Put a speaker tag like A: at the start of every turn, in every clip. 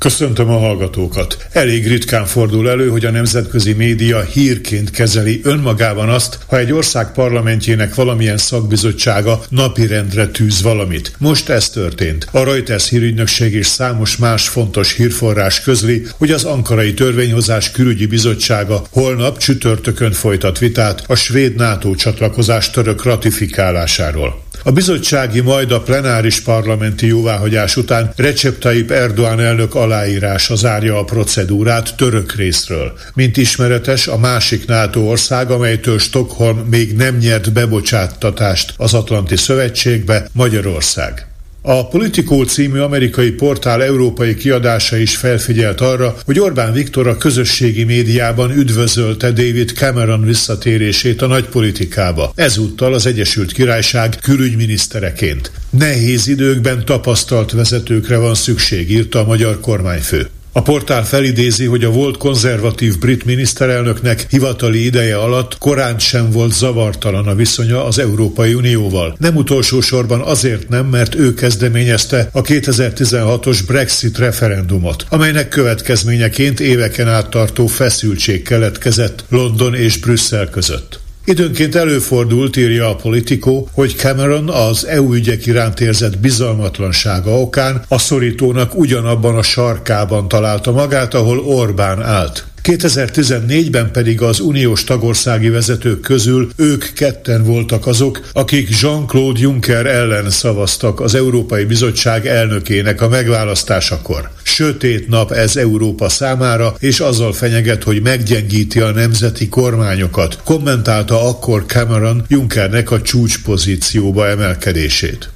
A: Köszöntöm a hallgatókat. Elég ritkán fordul elő, hogy a nemzetközi média hírként kezeli önmagában azt, ha egy ország parlamentjének valamilyen szakbizottsága napirendre tűz valamit. Most ez történt. A Reuters hírügynökség és számos más fontos hírforrás közli, hogy az Ankarai Törvényhozás Külügyi Bizottsága holnap csütörtökön folytat vitát a svéd NATO csatlakozás török ratifikálásáról. A bizottsági majd a plenáris parlamenti jóváhagyás után Recep Tayyip Erdoğan elnök aláírása zárja a procedúrát török részről. Mint ismeretes, a másik NATO ország, amelytől Stockholm még nem nyert bebocsáttatást az Atlanti Szövetségbe, Magyarország. A Politico című amerikai portál európai kiadása is felfigyelt arra, hogy Orbán Viktor a közösségi médiában üdvözölte David Cameron visszatérését a nagypolitikába, ezúttal az Egyesült Királyság külügyminisztereként. Nehéz időkben tapasztalt vezetőkre van szükség, írta a magyar kormányfő. A portál felidézi, hogy a volt konzervatív brit miniszterelnöknek hivatali ideje alatt korán sem volt zavartalan a viszonya az Európai Unióval. Nem utolsó sorban azért nem, mert ő kezdeményezte a 2016-os Brexit referendumot, amelynek következményeként éveken át tartó feszültség keletkezett London és Brüsszel között. Időnként előfordult, írja a Politico, hogy Cameron az EU ügyek iránt érzett bizalmatlansága okán a szorítónak ugyanabban a sarkában találta magát, ahol Orbán állt. 2014-ben pedig az uniós tagországi vezetők közül ők ketten voltak azok, akik Jean-Claude Juncker ellen szavaztak az Európai Bizottság elnökének a megválasztásakor. Sötét nap ez Európa számára, és azzal fenyeget, hogy meggyengíti a nemzeti kormányokat, kommentálta akkor Cameron Junckernek a csúcspozícióba emelkedését.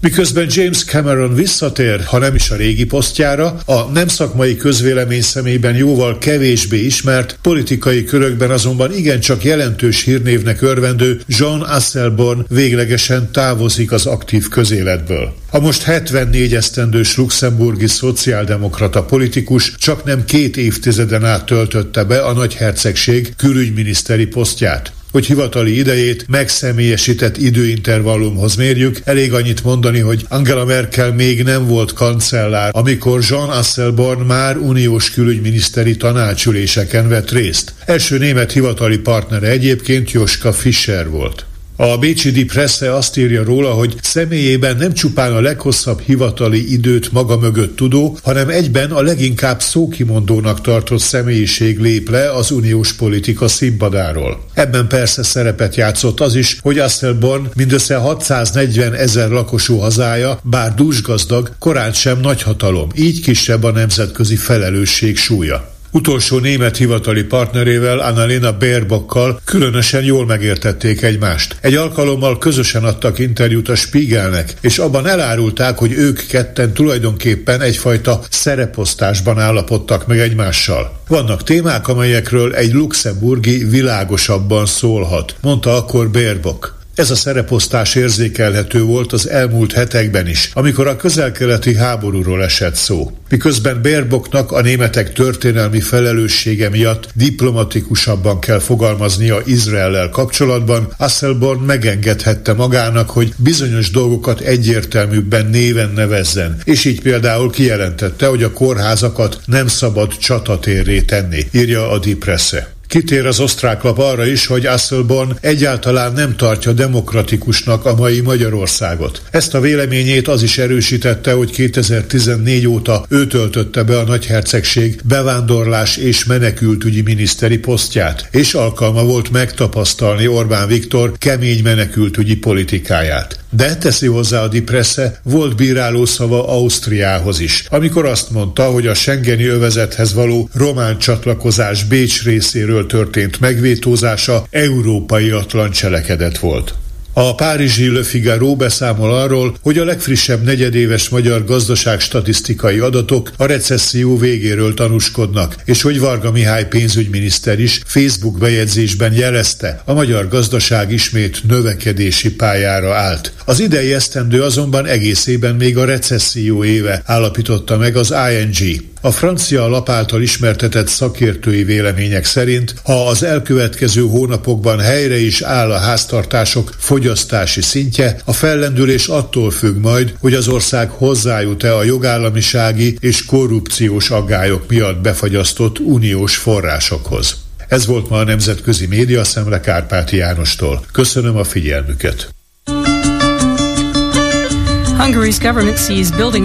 A: Miközben James Cameron visszatér, ha nem is a régi posztjára, a nem szakmai közvélemény szemében jóval kevésbé ismert, politikai körökben azonban igencsak jelentős hírnévnek örvendő John Asselborn véglegesen távozik az aktív közéletből. A most 74 esztendős luxemburgi szociáldemokrata politikus csak nem két évtizeden át töltötte be a nagyhercegség külügyminiszteri posztját. Hogy hivatali idejét megszemélyesített időintervallumhoz mérjük, elég annyit mondani, hogy Angela Merkel még nem volt kancellár, amikor Jean Asselborn már uniós külügyminiszteri tanácsüléseken vett részt. Első német hivatali partnere egyébként Joska Fischer volt. A Bécsi Di Presse azt írja róla, hogy személyében nem csupán a leghosszabb hivatali időt maga mögött tudó, hanem egyben a leginkább szókimondónak tartott személyiség lép le az uniós politika színpadáról. Ebben persze szerepet játszott az is, hogy Asselborn mindössze 640 ezer lakosú hazája, bár dúsgazdag, korán sem nagyhatalom, így kisebb a nemzetközi felelősség súlya. Utolsó német hivatali partnerével, Annalena Baerbockkal különösen jól megértették egymást. Egy alkalommal közösen adtak interjút a Spiegelnek, és abban elárulták, hogy ők ketten tulajdonképpen egyfajta szereposztásban állapodtak meg egymással. Vannak témák, amelyekről egy luxemburgi világosabban szólhat, mondta akkor Baerbock. Ez a szereposztás érzékelhető volt az elmúlt hetekben is, amikor a közelkeleti háborúról esett szó. Miközben Bérboknak a németek történelmi felelőssége miatt diplomatikusabban kell fogalmaznia Izraellel kapcsolatban, Asselborn megengedhette magának, hogy bizonyos dolgokat egyértelműbben néven nevezzen, és így például kijelentette, hogy a kórházakat nem szabad csatatérré tenni, írja a Die Presse. Kitér az osztrák lap arra is, hogy Asselborn egyáltalán nem tartja demokratikusnak a mai Magyarországot. Ezt a véleményét az is erősítette, hogy 2014 óta ő töltötte be a nagyhercegség bevándorlás és menekültügyi miniszteri posztját, és alkalma volt megtapasztalni Orbán Viktor kemény menekültügyi politikáját. De teszi hozzá a Dipresse, volt bíráló szava Ausztriához is, amikor azt mondta, hogy a Schengeni övezethez való román csatlakozás Bécs részéről történt megvétózása európai atlan cselekedet volt. A párizsi Le Figaro beszámol arról, hogy a legfrissebb negyedéves magyar gazdaság statisztikai adatok a recesszió végéről tanúskodnak, és hogy Varga Mihály pénzügyminiszter is Facebook bejegyzésben jelezte, a magyar gazdaság ismét növekedési pályára állt. Az idei esztendő azonban egészében még a recesszió éve állapította meg az ING. A francia lap által ismertetett szakértői vélemények szerint, ha az elkövetkező hónapokban helyre is áll a háztartások fogyasztási szintje, a fellendülés attól függ majd, hogy az ország hozzájut-e a jogállamisági és korrupciós aggályok miatt befagyasztott uniós forrásokhoz. Ez volt ma a Nemzetközi Média Szemle Kárpáti Jánostól. Köszönöm a figyelmüket.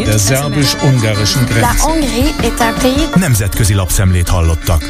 B: Der szerbus-ungarischen Grenze.
C: Nemzetközi lapszemlét hallottak.